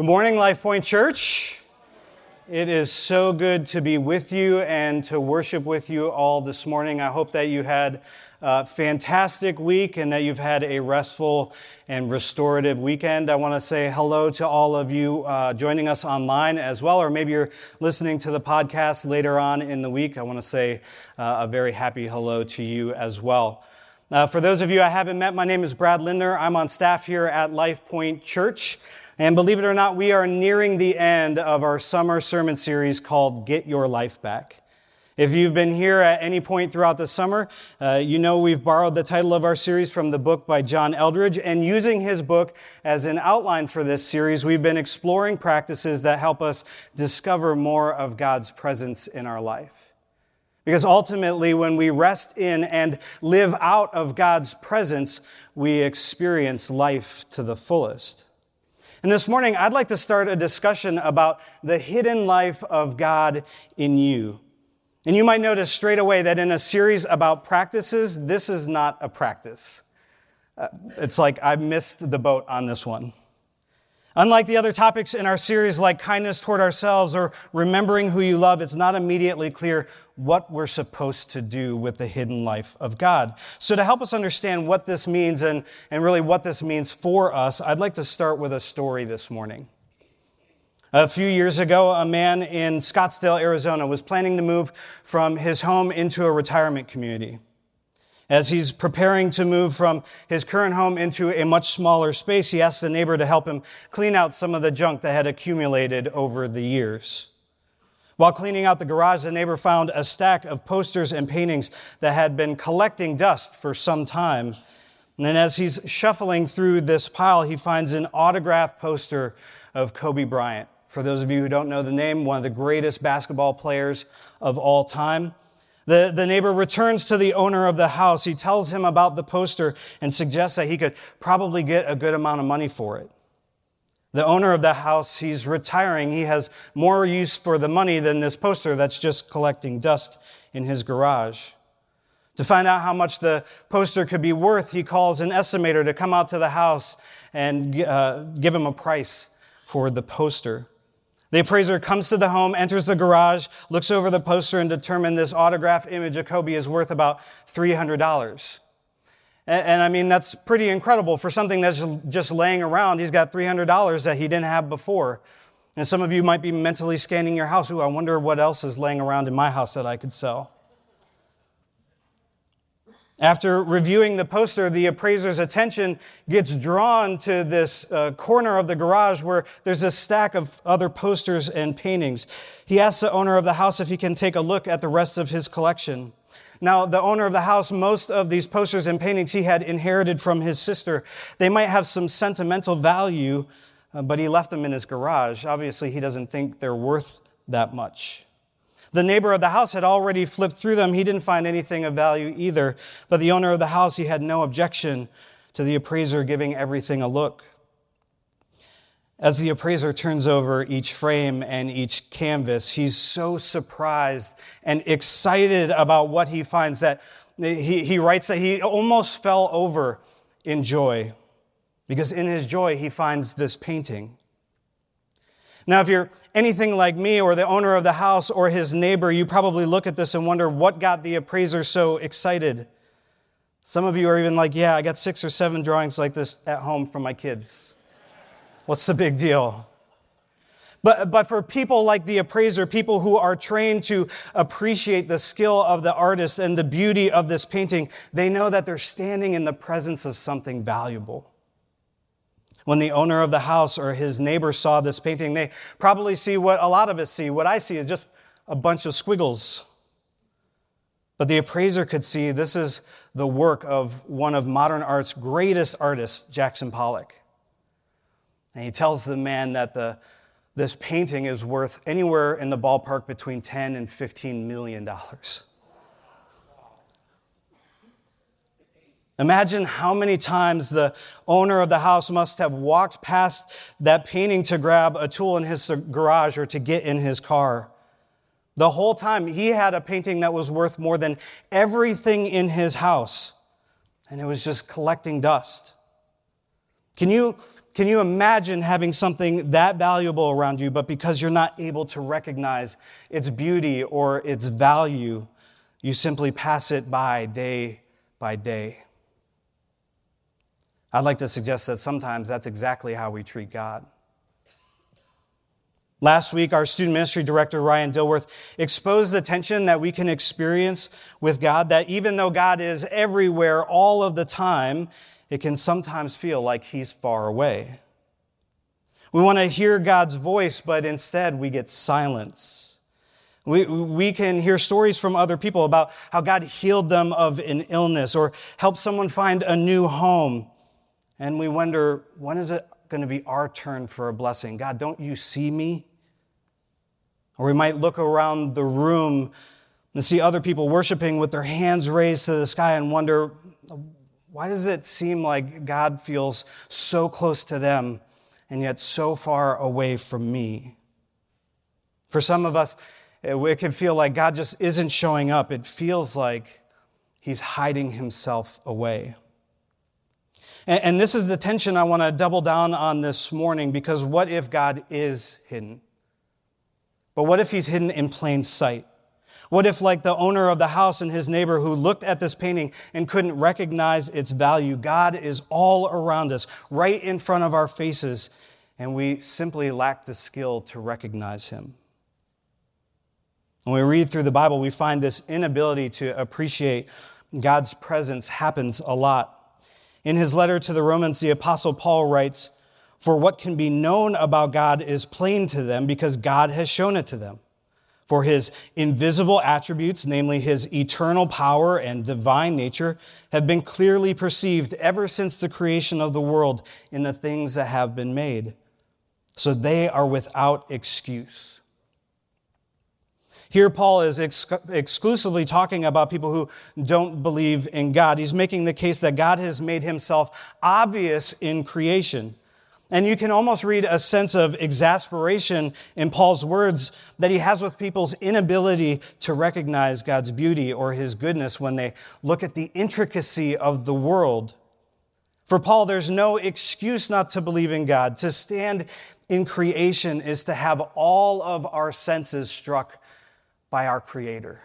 Good morning, Life Point Church. It is so good to be with you and to worship with you all this morning. I hope that you had a fantastic week and that you've had a restful and restorative weekend. I want to say hello to all of you uh, joining us online as well, or maybe you're listening to the podcast later on in the week. I want to say uh, a very happy hello to you as well. Uh, for those of you I haven't met, my name is Brad Lindner. I'm on staff here at Life Point Church. And believe it or not, we are nearing the end of our summer sermon series called Get Your Life Back. If you've been here at any point throughout the summer, uh, you know we've borrowed the title of our series from the book by John Eldredge. And using his book as an outline for this series, we've been exploring practices that help us discover more of God's presence in our life. Because ultimately, when we rest in and live out of God's presence, we experience life to the fullest. And this morning, I'd like to start a discussion about the hidden life of God in you. And you might notice straight away that in a series about practices, this is not a practice. Uh, it's like I missed the boat on this one. Unlike the other topics in our series, like kindness toward ourselves or remembering who you love, it's not immediately clear what we're supposed to do with the hidden life of God. So, to help us understand what this means and, and really what this means for us, I'd like to start with a story this morning. A few years ago, a man in Scottsdale, Arizona was planning to move from his home into a retirement community. As he's preparing to move from his current home into a much smaller space, he asked a neighbor to help him clean out some of the junk that had accumulated over the years. While cleaning out the garage, the neighbor found a stack of posters and paintings that had been collecting dust for some time. And then as he's shuffling through this pile, he finds an autographed poster of Kobe Bryant. For those of you who don't know the name, one of the greatest basketball players of all time. The, the neighbor returns to the owner of the house. He tells him about the poster and suggests that he could probably get a good amount of money for it. The owner of the house, he's retiring. He has more use for the money than this poster that's just collecting dust in his garage. To find out how much the poster could be worth, he calls an estimator to come out to the house and uh, give him a price for the poster. The appraiser comes to the home, enters the garage, looks over the poster, and determines this autograph image of Kobe is worth about $300. And, and, I mean, that's pretty incredible for something that's just laying around. He's got $300 that he didn't have before. And some of you might be mentally scanning your house. Ooh, I wonder what else is laying around in my house that I could sell. After reviewing the poster, the appraiser's attention gets drawn to this uh, corner of the garage where there's a stack of other posters and paintings. He asks the owner of the house if he can take a look at the rest of his collection. Now, the owner of the house, most of these posters and paintings he had inherited from his sister. They might have some sentimental value, uh, but he left them in his garage. Obviously, he doesn't think they're worth that much. The neighbor of the house had already flipped through them. He didn't find anything of value either. But the owner of the house, he had no objection to the appraiser giving everything a look. As the appraiser turns over each frame and each canvas, he's so surprised and excited about what he finds that he, he writes that he almost fell over in joy because in his joy he finds this painting. Now, if you're anything like me or the owner of the house or his neighbor, you probably look at this and wonder what got the appraiser so excited. Some of you are even like, yeah, I got six or seven drawings like this at home from my kids. What's the big deal? But, but for people like the appraiser, people who are trained to appreciate the skill of the artist and the beauty of this painting, they know that they're standing in the presence of something valuable. When the owner of the house or his neighbor saw this painting, they probably see what a lot of us see. What I see is just a bunch of squiggles. But the appraiser could see this is the work of one of modern art's greatest artists, Jackson Pollock. And he tells the man that the, this painting is worth anywhere in the ballpark between 10 and 15 million dollars. Imagine how many times the owner of the house must have walked past that painting to grab a tool in his garage or to get in his car. The whole time he had a painting that was worth more than everything in his house, and it was just collecting dust. Can you Can you imagine having something that valuable around you, but because you're not able to recognize its beauty or its value, you simply pass it by day by day? I'd like to suggest that sometimes that's exactly how we treat God. Last week, our student ministry director, Ryan Dilworth, exposed the tension that we can experience with God, that even though God is everywhere all of the time, it can sometimes feel like he's far away. We want to hear God's voice, but instead we get silence. We, we can hear stories from other people about how God healed them of an illness or helped someone find a new home. And we wonder, when is it going to be our turn for a blessing? God, don't you see me? Or we might look around the room and see other people worshiping with their hands raised to the sky and wonder, why does it seem like God feels so close to them and yet so far away from me? For some of us, it can feel like God just isn't showing up. It feels like he's hiding himself away. And, this is the tension I want to double down on this morning because what if God is hidden? But what if he's hidden in plain sight? What if, like the owner of the house and his neighbor who looked at this painting and couldn't recognize its value, God is all around us, right in front of our faces, and we simply lack the skill to recognize him? When we read through the Bible, we find this inability to appreciate God's presence happens a lot. In his letter to the Romans, the Apostle Paul writes, For what can be known about God is plain to them because God has shown it to them. For his invisible attributes, namely his eternal power and divine nature, have been clearly perceived ever since the creation of the world in the things that have been made. So they are without excuse. Here, Paul is ex- exclusively talking about people who don't believe in God. He's making the case that God has made himself obvious in creation. And you can almost read a sense of exasperation in Paul's words that he has with people's inability to recognize God's beauty or his goodness when they look at the intricacy of the world. For Paul, there's no excuse not to believe in God. To stand in creation is to have all of our senses struck by our Creator.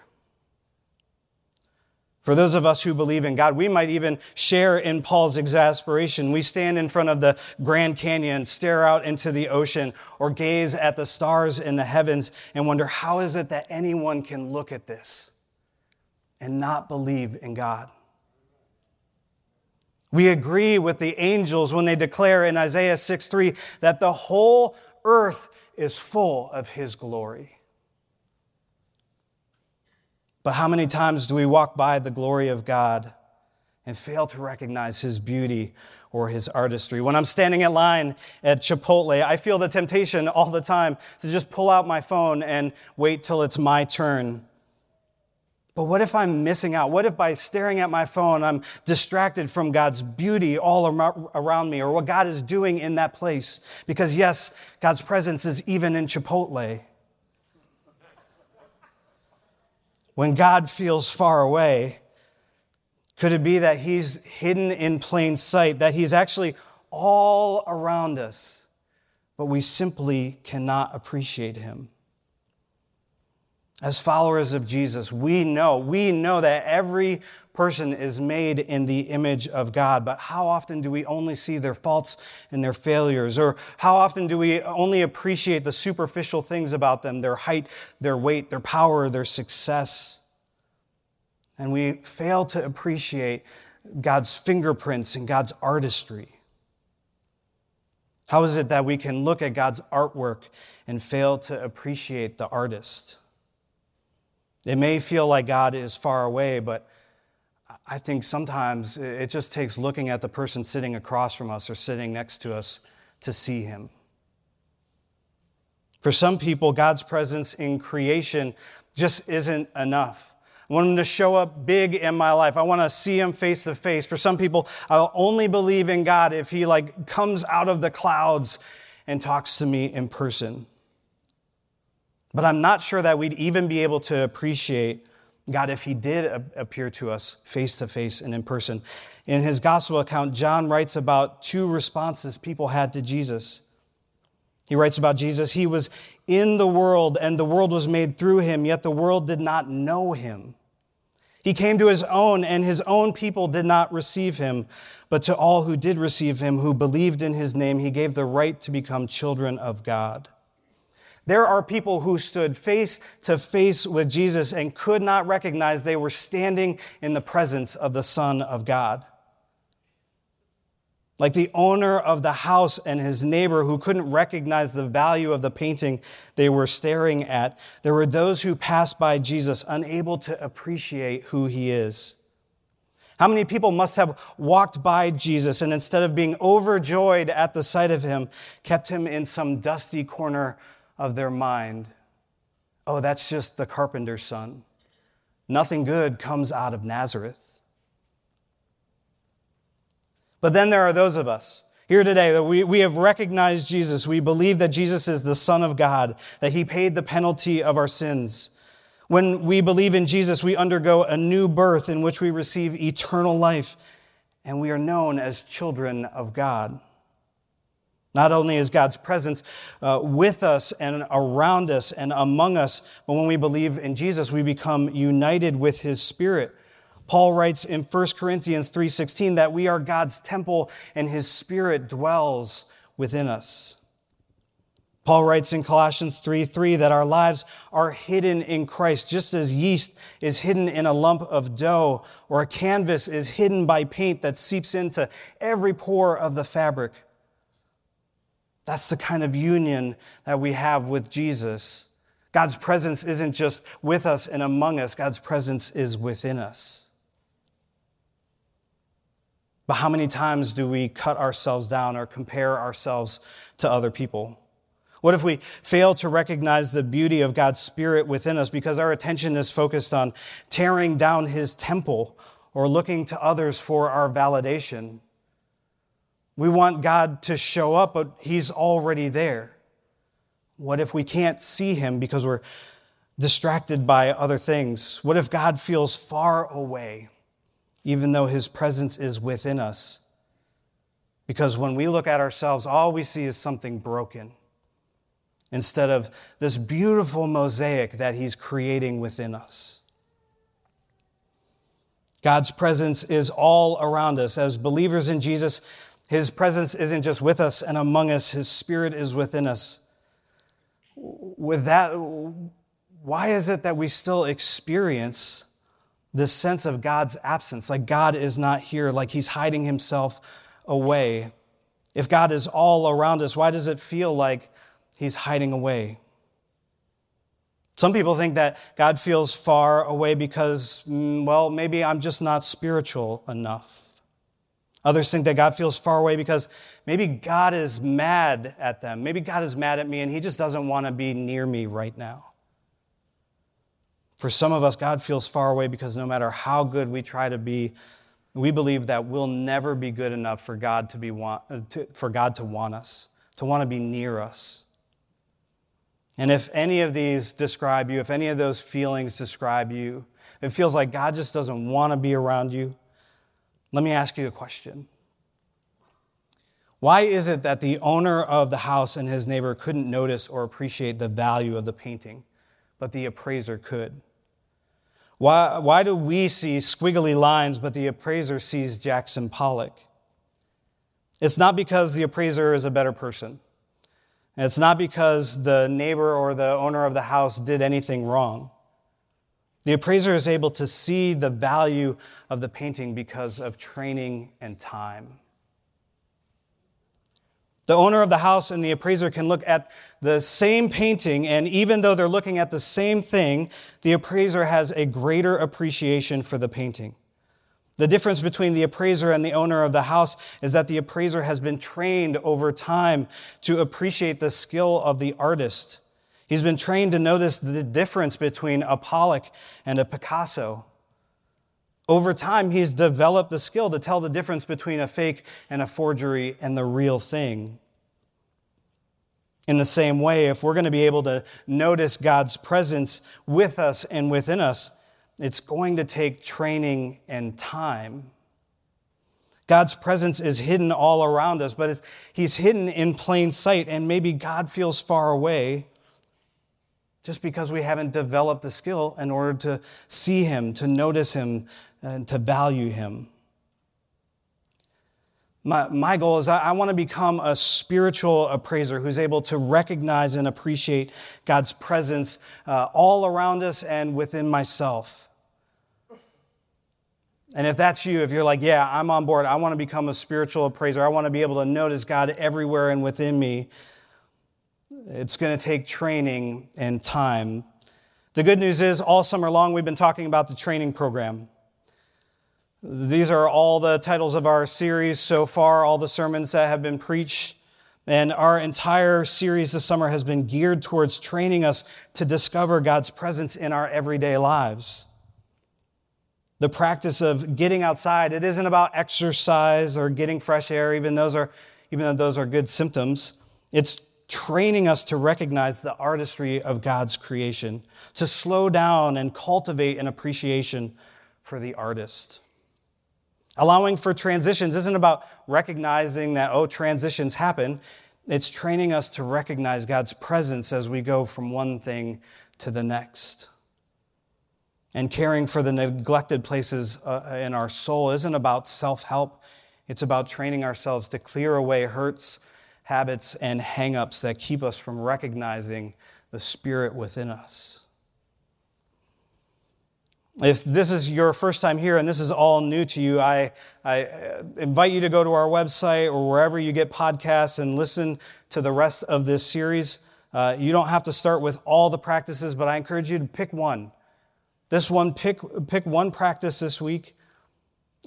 For those of us who believe in God, we might even share in Paul's exasperation. We stand in front of the Grand Canyon, stare out into the ocean, or gaze at the stars in the heavens and wonder, how is it that anyone can look at this and not believe in God? We agree with the angels when they declare in Isaiah 6 3 that the whole earth is full of his glory. But how many times do we walk by the glory of God and fail to recognize his beauty or his artistry? When I'm standing in line at Chipotle, I feel the temptation all the time to just pull out my phone and wait till it's my turn. But what if I'm missing out? What if by staring at my phone, I'm distracted from God's beauty all around me or what God is doing in that place? Because yes, God's presence is even in Chipotle. When God feels far away? Could it be that He's hidden in plain sight, that He's actually all around us, but we simply cannot appreciate Him? As followers of Jesus, we know, we know that every person is made in the image of God, but how often do we only see their faults and their failures? Or how often do we only appreciate the superficial things about them, their height, their weight, their power, their success? And we fail to appreciate God's fingerprints and God's artistry. How is it that we can look at God's artwork and fail to appreciate the artist? It may feel like God is far away, but I think sometimes it just takes looking at the person sitting across from us or sitting next to us to see him. For some people, God's presence in creation just isn't enough. I want him to show up big in my life. I want to see him face to face. For some people, I'll only believe in God if he like comes out of the clouds and talks to me in person. But I'm not sure that we'd even be able to appreciate God, if he did appear to us face to face and in person. In his gospel account, John writes about two responses people had to Jesus. He writes about Jesus, he was in the world and the world was made through him, yet the world did not know him. He came to his own and his own people did not receive him, but to all who did receive him, who believed in his name, he gave the right to become children of God. There are people who stood face to face with Jesus and could not recognize they were standing in the presence of the Son of God. Like the owner of the house and his neighbor who couldn't recognize the value of the painting they were staring at, there were those who passed by Jesus unable to appreciate who he is. How many people must have walked by Jesus and instead of being overjoyed at the sight of him, kept him in some dusty corner of their mind? Oh, that's just the carpenter's son. Nothing good comes out of Nazareth. But then there are those of us here today that we, we have recognized Jesus. We believe that Jesus is the Son of God, that He paid the penalty of our sins. When we believe in Jesus, we undergo a new birth in which we receive eternal life, and we are known as children of God. Not only is God's presence uh, with us and around us and among us, but when we believe in Jesus, we become united with His Spirit. Paul writes in 1 Corinthians 3:16 that we are God's temple and his spirit dwells within us. Paul writes in Colossians 3 3 that our lives are hidden in Christ, just as yeast is hidden in a lump of dough, or a canvas is hidden by paint that seeps into every pore of the fabric. That's the kind of union that we have with Jesus. God's presence isn't just with us and among us, God's presence is within us. But how many times do we cut ourselves down or compare ourselves to other people? What if we fail to recognize the beauty of God's Spirit within us because our attention is focused on tearing down His temple or looking to others for our validation? We want God to show up, but He's already there. What if we can't see Him because we're distracted by other things? What if God feels far away? even though his presence is within us. Because when we look at ourselves, all we see is something broken instead of this beautiful mosaic that he's creating within us. God's presence is all around us. As believers in Jesus, his presence isn't just with us and among us, his spirit is within us. With that, why is it that we still experience this sense of God's absence, like God is not here, like he's hiding himself away. If God is all around us, why does it feel like he's hiding away? Some people think that God feels far away because, mm, well, maybe I'm just not spiritual enough. Others think that God feels far away because maybe God is mad at them. Maybe God is mad at me and he just doesn't want to be near me right now. For some of us, God feels far away because no matter how good we try to be, we believe that we'll never be good enough for God to, be want, to, for God to want us, to want to be near us. And if any of these describe you, if any of those feelings describe you, it feels like God just doesn't want to be around you. Let me ask you a question. Why is it that the owner of the house and his neighbor couldn't notice or appreciate the value of the painting, but the appraiser could? Why, why do we see squiggly lines, but the appraiser sees Jackson Pollock? It's not because the appraiser is a better person. It's not because the neighbor or the owner of the house did anything wrong. The appraiser is able to see the value of the painting because of training and time. The owner of the house and the appraiser can look at the same painting, and even though they're looking at the same thing, the appraiser has a greater appreciation for the painting. The difference between the appraiser and the owner of the house is that the appraiser has been trained over time to appreciate the skill of the artist. He's been trained to notice the difference between a Pollock and a Picasso. Over time, he's developed the skill to tell the difference between a fake and a forgery and the real thing. In the same way, if we're going to be able to notice God's presence with us and within us, it's going to take training and time. God's presence is hidden all around us, but He's hidden in plain sight, and maybe God feels far away just because we haven't developed the skill in order to see Him, to notice Him, and to value Him. My, my goal is I, I want to become a spiritual appraiser who's able to recognize and appreciate God's presence uh, all around us and within myself. And if that's you, if you're like, yeah, I'm on board, I want to become a spiritual appraiser, I want to be able to notice God everywhere and within me, it's going to take training and time. The good news is, all summer long, we've been talking about the training program. These are all the titles of our series so far, all the sermons that have been preached. And our entire series this summer has been geared towards training us to discover God's presence in our everyday lives the practice of getting outside. It isn't about exercise or getting fresh air, even those are, even though those are good symptoms. It's training us to recognize the artistry of God's creation, to slow down and cultivate an appreciation for the artist. Allowing for transitions isn't about recognizing that, oh, transitions happen. It's training us to recognize God's presence as we go from one thing to the next. And caring for the neglected places uh, in our soul isn't about self help, it's about training ourselves to clear away hurts, habits, and hangups that keep us from recognizing the Spirit within us. If this is your first time here and this is all new to you, I, I uh, invite you to go to our website or wherever you get podcasts and listen to the rest of this series. Uh, you don't have to start with all the practices, but I encourage you to pick one this one, pick, pick one practice this week.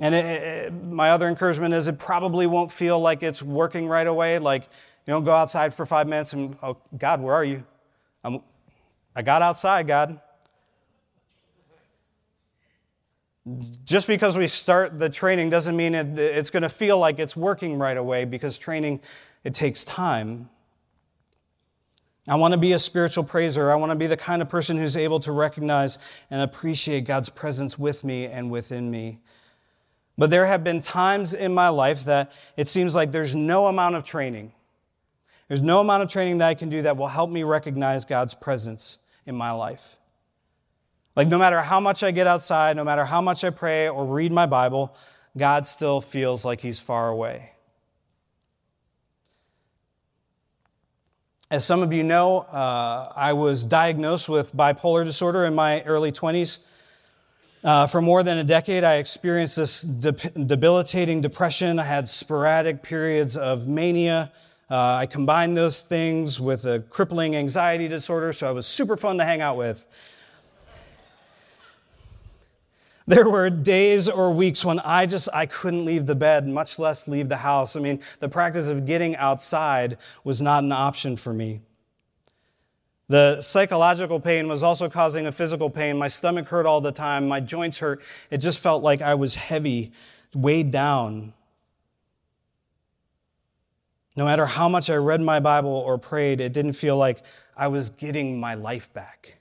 And it, it, my other encouragement is it probably won't feel like it's working right away. Like, you don't go outside for five minutes and, oh, God, where are you? I'm, I got outside, God. Just because we start the training doesn't mean it, it's going to feel like it's working right away because training, it takes time. I want to be a spiritual praiser. I want to be the kind of person who's able to recognize and appreciate God's presence with me and within me. But there have been times in my life that it seems like there's no amount of training. There's no amount of training that I can do that will help me recognize God's presence in my life. Like, no matter how much I get outside, no matter how much I pray or read my Bible, God still feels like He's far away. As some of you know, uh, I was diagnosed with bipolar disorder in my early 20s. Uh, for more than a decade, I experienced this de- debilitating depression. I had sporadic periods of mania. Uh, I combined those things with a crippling anxiety disorder, so I was super fun to hang out with. There were days or weeks when I just I couldn't leave the bed, much less leave the house. I mean, the practice of getting outside was not an option for me. The psychological pain was also causing a physical pain. My stomach hurt all the time, my joints hurt. It just felt like I was heavy, weighed down. No matter how much I read my Bible or prayed, it didn't feel like I was getting my life back.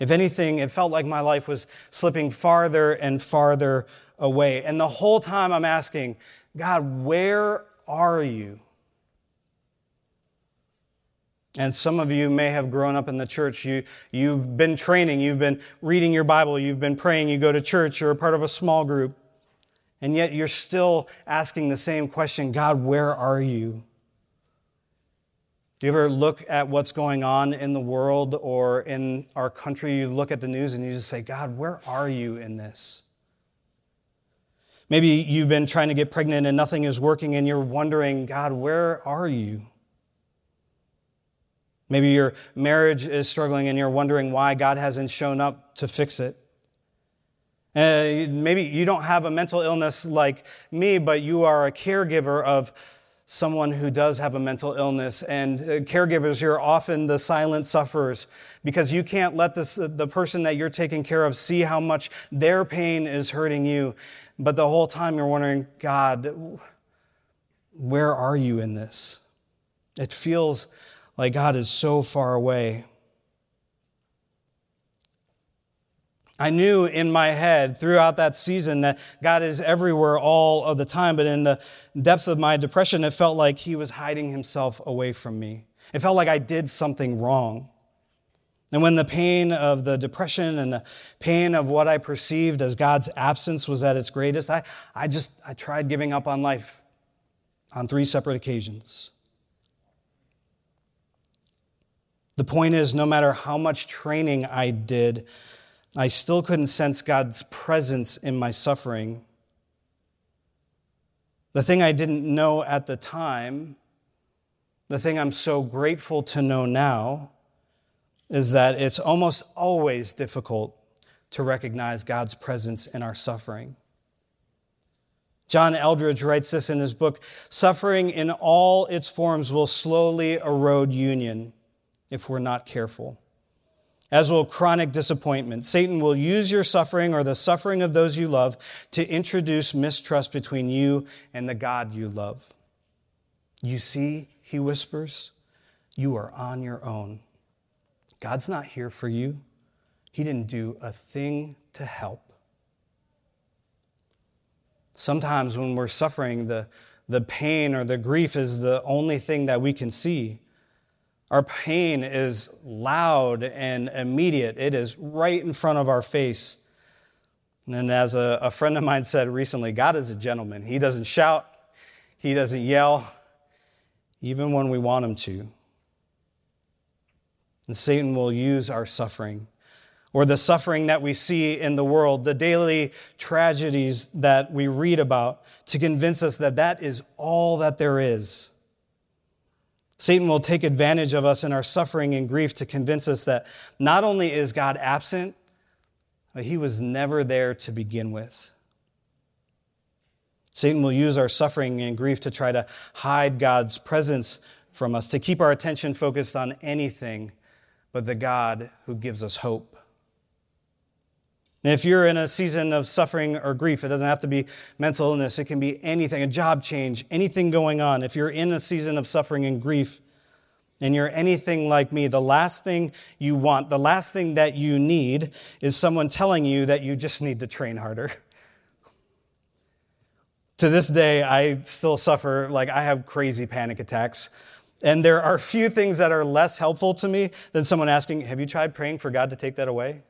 If anything, it felt like my life was slipping farther and farther away. And the whole time I'm asking, God, where are you? And some of you may have grown up in the church. You, you've been training, you've been reading your Bible, you've been praying, you go to church, you're a part of a small group. And yet you're still asking the same question God, where are you? Do you ever look at what's going on in the world or in our country? You look at the news and you just say, God, where are you in this? Maybe you've been trying to get pregnant and nothing is working and you're wondering, God, where are you? Maybe your marriage is struggling and you're wondering why God hasn't shown up to fix it. Uh, maybe you don't have a mental illness like me, but you are a caregiver of someone who does have a mental illness. And uh, caregivers, you're often the silent sufferers because you can't let this, uh, the person that you're taking care of see how much their pain is hurting you. But the whole time you're wondering, God, where are you in this? It feels like God is so far away. I knew in my head throughout that season that God is everywhere all of the time, but in the depths of my depression, it felt like He was hiding Himself away from me. It felt like I did something wrong. And when the pain of the depression and the pain of what I perceived as God's absence was at its greatest, I, I just I tried giving up on life on three separate occasions. The point is, no matter how much training I did, I still couldn't sense God's presence in my suffering. The thing I didn't know at the time, the thing I'm so grateful to know now, is that it's almost always difficult to recognize God's presence in our suffering. John Eldredge writes this in his book Suffering in all its forms will slowly erode union if we're not careful as will chronic disappointment. Satan will use your suffering or the suffering of those you love to introduce mistrust between you and the God you love. You see, he whispers, you are on your own. God's not here for you. He didn't do a thing to help. Sometimes when we're suffering, the, the pain or the grief is the only thing that we can see. Our pain is loud and immediate, it is right in front of our face. And as a, a, friend of mine said recently, God is a gentleman. He doesn't shout, He doesn't yell, even when we want Him to. And Satan will use our suffering or the suffering that we see in the world, the daily tragedies that we read about, to convince us that that is all that there is. Satan will take advantage of us in our suffering and grief to convince us that not only is God absent, but he was never there to begin with. Satan will use our suffering and grief to try to hide God's presence from us, to keep our attention focused on anything but the God who gives us hope. If you're in a season of suffering or grief, it doesn't have to be mental illness, it can be anything, a job change, anything going on. If you're in a season of suffering and grief, and you're anything like me, the last thing you want, the last thing that you need is someone telling you that you just need to train harder. to this day, I still suffer, like, I have crazy panic attacks. And there are few things that are less helpful to me than someone asking, Have you tried praying for God to take that away?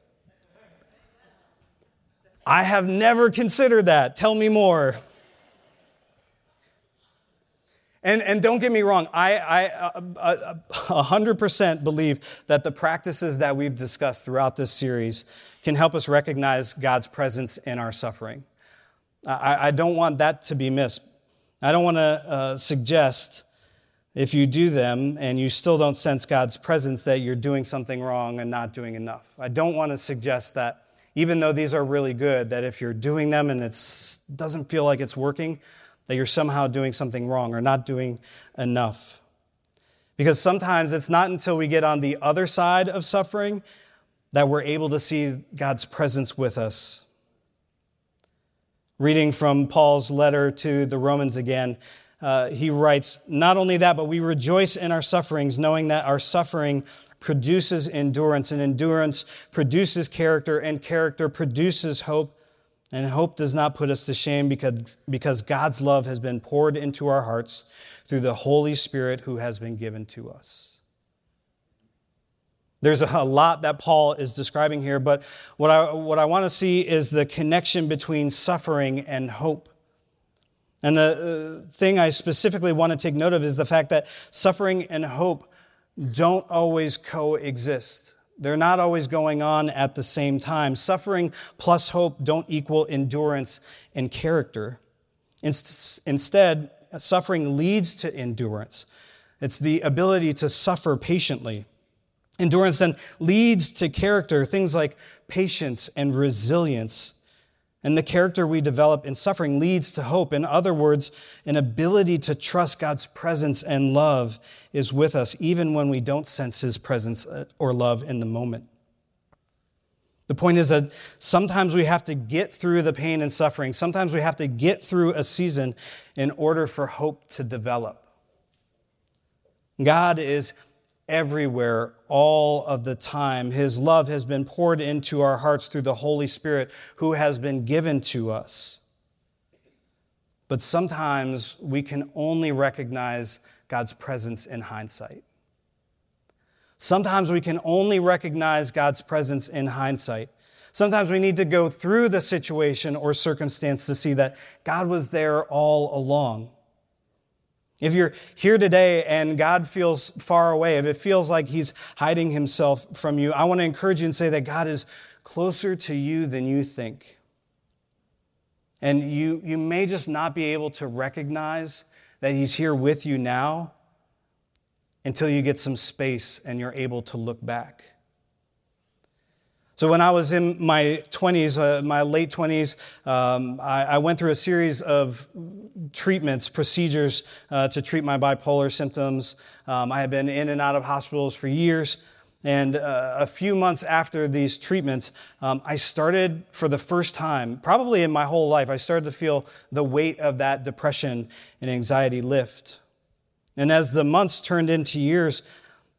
I have never considered that. Tell me more. And, and don't get me wrong, I, I uh, uh, uh, 100% believe that the practices that we've discussed throughout this series can help us recognize God's presence in our suffering. I, I don't want that to be missed. I don't want to uh, suggest if you do them and you still don't sense God's presence that you're doing something wrong and not doing enough. I don't want to suggest that even though these are really good, that if you're doing them and it doesn't feel like it's working, that you're somehow doing something wrong or not doing enough. Because sometimes it's not until we get on the other side of suffering that we're able to see God's presence with us. Reading from Paul's letter to the Romans again, uh, he writes, Not only that, but we rejoice in our sufferings, knowing that our suffering produces endurance, and endurance produces character, and character produces hope. And hope does not put us to shame because, because God's love has been poured into our hearts through the Holy Spirit who has been given to us. There's a lot that Paul is describing here, but what I, what I want to see is the connection between suffering and hope. And the uh, thing I specifically want to take note of is the fact that suffering and hope don't always coexist. They're not always going on at the same time. Suffering plus hope don't equal endurance and character. Instead, suffering leads to endurance. It's the ability to suffer patiently. Endurance then leads to character, things like patience and resilience. And the character we develop in suffering leads to hope. In other words, an ability to trust God's presence and love is with us, even when we don't sense His presence uh, or love in the moment. The point is that sometimes we have to get through the pain and suffering. Sometimes we have to get through a season in order for hope to develop. God is everywhere, all of the time. His love has been poured into our hearts through the Holy Spirit who has been given to us. But sometimes we can only recognize God's presence in hindsight. Sometimes we can only recognize God's presence in hindsight. Sometimes we need to go through the situation or circumstance to see that God was there all along. If you're here today and God feels far away, if it feels like He's hiding Himself from you, I want to encourage you and say that God is closer to you than you think. And you, you may just not be able to recognize that He's here with you now until you get some space and you're able to look back. So when I was in my 20s, uh, my late 20s, um, I, I, went through a series of treatments, procedures uh, to treat my bipolar symptoms. Um, I had been in and out of hospitals for years. And uh, a few months after these treatments, um, I started for the first time, probably in my whole life, I started to feel the weight of that depression and anxiety lift. And as the months turned into years,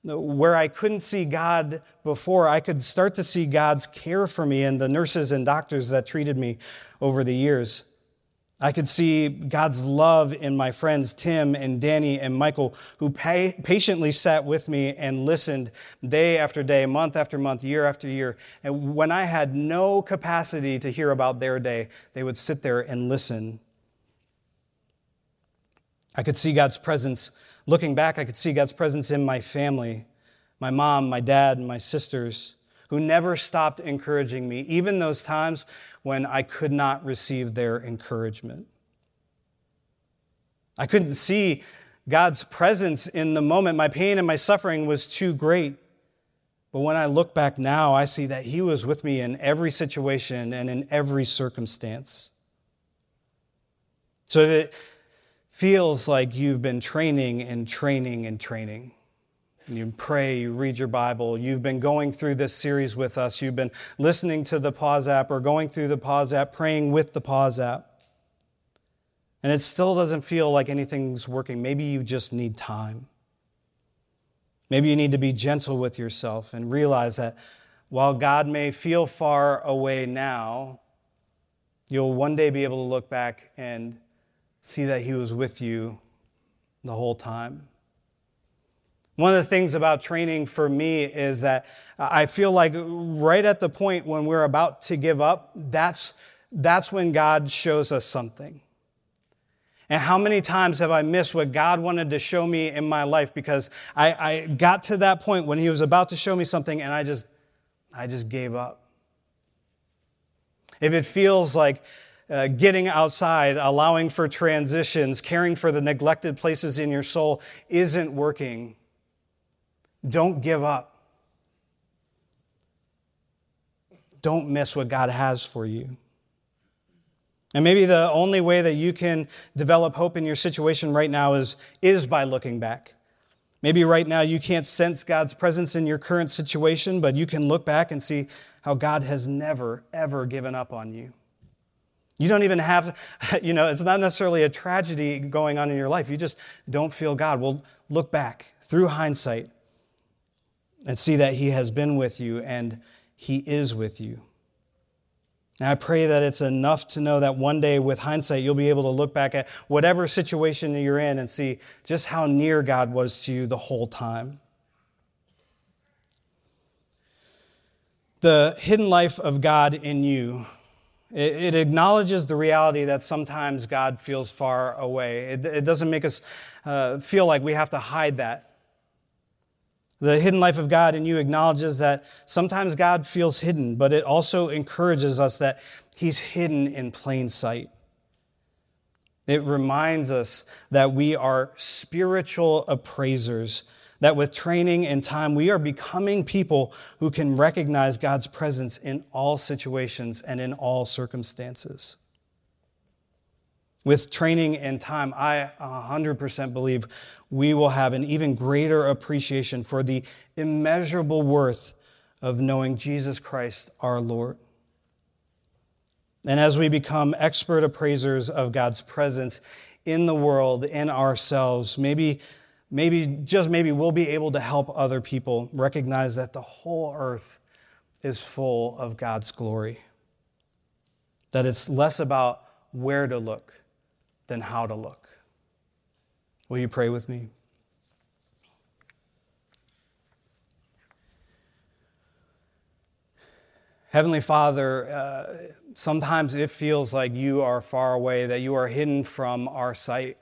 where I couldn't see God before, I could start to see God's care for me and the nurses and doctors that treated me over the years. I could see God's love in my friends Tim and Danny and Michael, who patiently sat with me and listened day after day, month after month, year after year. And when I had no capacity to hear about their day, they would sit there and listen. I could see God's presence Looking back, I could see God's presence in my family, my mom, my dad, and my sisters, who never stopped encouraging me, even those times when I could not receive their encouragement. I couldn't see God's presence in the moment. My pain and my suffering was too great. But when I look back now, I see that He was with me in every situation and in every circumstance. So if it, feels like you've been training and training and training. You pray, you read your Bible, you've been going through this series with us, you've been listening to the Pause app or going through the Pause app, praying with the Pause app. And it still doesn't feel like anything's working. Maybe you just need time. Maybe you need to be gentle with yourself and realize that while God may feel far away now, you'll one day be able to look back and see that He was with you the whole time. One of the things about training for me is that I feel like right at the point when we're about to give up, that's, that's when God shows us something. And how many times have I missed what God wanted to show me in my life because I, I got to that point when He was about to show me something and I just, I just gave up. If it feels like uh, getting outside, allowing for transitions, caring for the neglected places in your soul isn't working, don't give up. Don't miss what God has for you. And maybe the only way that you can develop hope in your situation right now is, is by looking back. Maybe right now you can't sense God's presence in your current situation, but you can look back and see how God has never, ever given up on you. You don't even have, you know, it's not necessarily a tragedy going on in your life. You just don't feel God. Well, look back through hindsight and see that He has been with you and He is with you. And I pray that it's enough to know that one day, with hindsight, you'll be able to look back at whatever situation you're in and see just how near God was to you the whole time. The hidden life of God in you it, acknowledges the reality that sometimes God feels far away. It, it doesn't make us uh, feel like we have to hide that. The hidden life of God in you acknowledges that sometimes God feels hidden, but it also encourages us that He's hidden in plain sight. It reminds us that we are spiritual appraisers that with training and time, we are becoming people who can recognize God's presence in all situations and in all circumstances. With training and time, I 100% believe we will have an even greater appreciation for the immeasurable worth of knowing Jesus Christ our Lord. And as we become expert appraisers of God's presence in the world, in ourselves, maybe maybe, just maybe, we'll be able to help other people recognize that the whole earth is full of God's glory. That it's less about where to look than how to look. Will you pray with me? Heavenly Father, uh, sometimes it feels like you are far away, that you are hidden from our sight.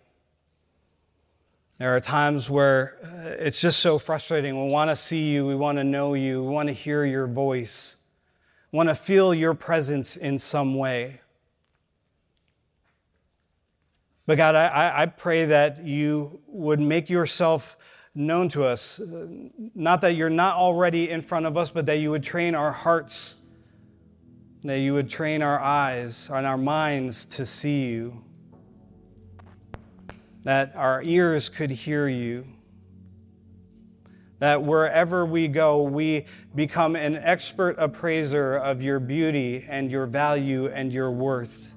There are times where uh, it's just so frustrating. We want to see you, we want to know you, we want to hear your voice, we want to feel your presence in some way. But God, I, I pray that you would make yourself known to us. Not that you're not already in front of us, but that you would train our hearts, that you would train our eyes and our minds to see you that our ears could hear you. That wherever we go, we become an expert appraiser of your beauty and your value and your worth.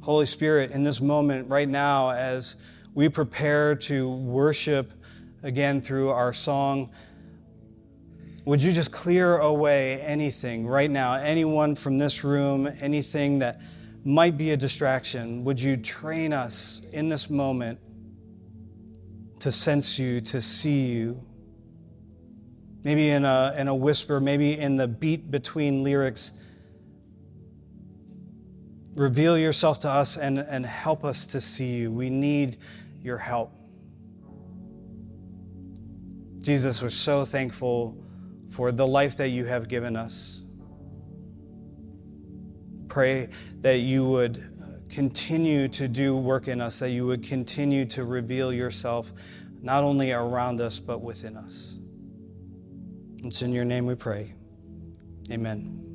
Holy Spirit, in this moment right now, as we prepare to worship again through our song, would you just clear away anything right now, anyone from this room, anything that might be a distraction? Would you train us in this moment to sense you, to see you? Maybe in a, in a whisper, maybe in the beat between lyrics. Reveal yourself to us and, and help us to see you. We need your help. Jesus, we're so thankful for the life that you have given us. Pray that you would uh, continue to do work in us, that you would continue to reveal yourself not only around us, but within us. It's in your name we pray. Amen.